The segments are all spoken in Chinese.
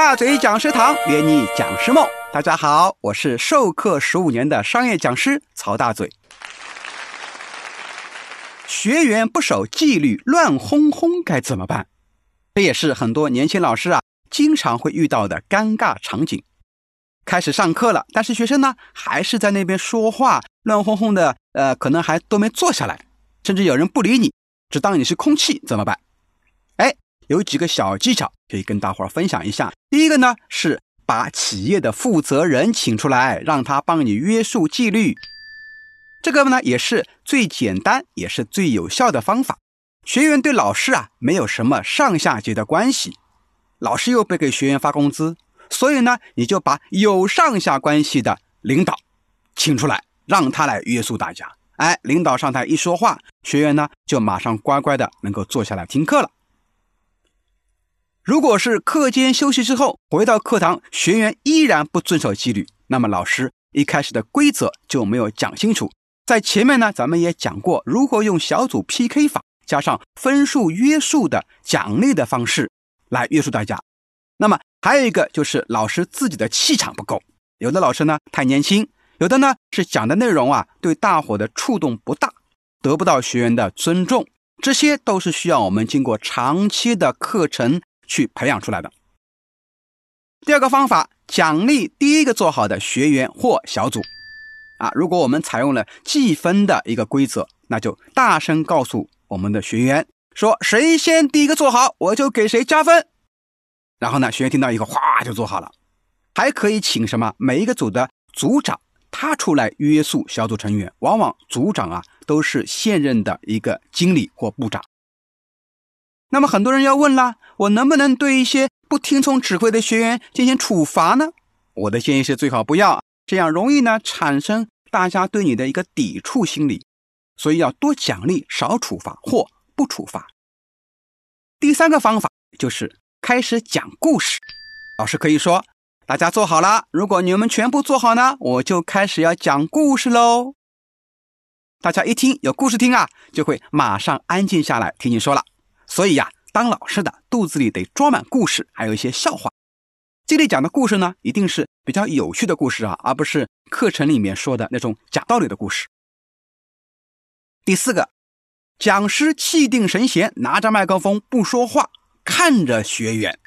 大嘴讲师堂约你讲师梦，大家好，我是授课十五年的商业讲师曹大嘴。学员不守纪律，乱哄哄该怎么办？这也是很多年轻老师啊经常会遇到的尴尬场景。开始上课了，但是学生呢还是在那边说话，乱哄哄的，呃，可能还都没坐下来，甚至有人不理你，只当你是空气，怎么办？有几个小技巧可以跟大伙儿分享一下。第一个呢是把企业的负责人请出来，让他帮你约束纪律。这个呢也是最简单也是最有效的方法。学员对老师啊没有什么上下级的关系，老师又不给学员发工资。所以呢，你就把有上下关系的领导请出来，让他来约束大家。哎，领导上台一说话，学员呢就马上乖乖的能够坐下来听课了。如果是课间休息之后回到课堂，学员依然不遵守纪律，那么老师一开始的规则就没有讲清楚。在前面呢，咱们也讲过如何用小组 PK 法加上分数约束的奖励的方式来约束大家。那么还有一个就是老师自己的气场不够，有的老师呢太年轻，有的呢是讲的内容啊对大伙的触动不大，得不到学员的尊重，这些都是需要我们经过长期的课程去培养出来的。第二个方法，奖励第一个做好的学员或小组，啊，如果我们采用了计分的一个规则，那就大声告诉我们的学员说，谁先第一个做好，我就给谁加分。然后呢，学员听到以后，哗就做好了。还可以请什么？每一个组的组长他出来约束小组成员。往往组长啊都是现任的一个经理或部长。那么很多人要问了，我能不能对一些不听从指挥的学员进行处罚呢？我的建议是最好不要，这样容易呢产生大家对你的一个抵触心理。所以要多奖励，少处罚或不处罚。第三个方法就是。开始讲故事，老师可以说：“大家坐好了，如果你们全部坐好呢，我就开始要讲故事喽。”大家一听有故事听啊，就会马上安静下来听你说了。所以呀，当老师的肚子里得装满故事，还有一些笑话。这里讲的故事呢，一定是比较有趣的故事啊，而不是课程里面说的那种讲道理的故事。第四个，讲师气定神闲，拿着麦克风不说话。看着学员，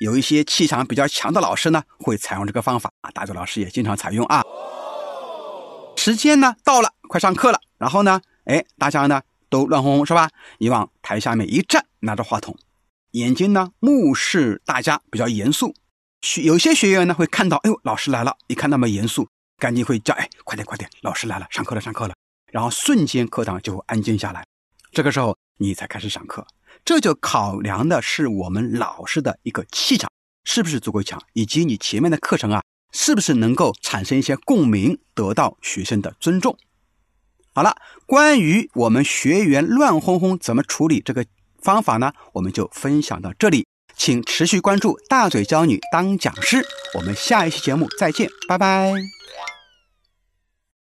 有一些气场比较强的老师呢，会采用这个方法啊。大嘴老师也经常采用啊。时间呢到了，快上课了，然后呢，哎，大家呢都乱哄哄是吧？你往台下面一站，拿着话筒，眼睛呢目视大家，比较严肃。学有些学员呢会看到，哎呦，老师来了，一看那么严肃，赶紧会叫，哎，快点快点，老师来了，上课了上课了。然后瞬间课堂就会安静下来，这个时候你才开始上课。这就考量的是我们老师的一个气场是不是足够强，以及你前面的课程啊是不是能够产生一些共鸣，得到学生的尊重。好了，关于我们学员乱哄哄怎么处理这个方法呢？我们就分享到这里，请持续关注大嘴教你当讲师，我们下一期节目再见，拜拜。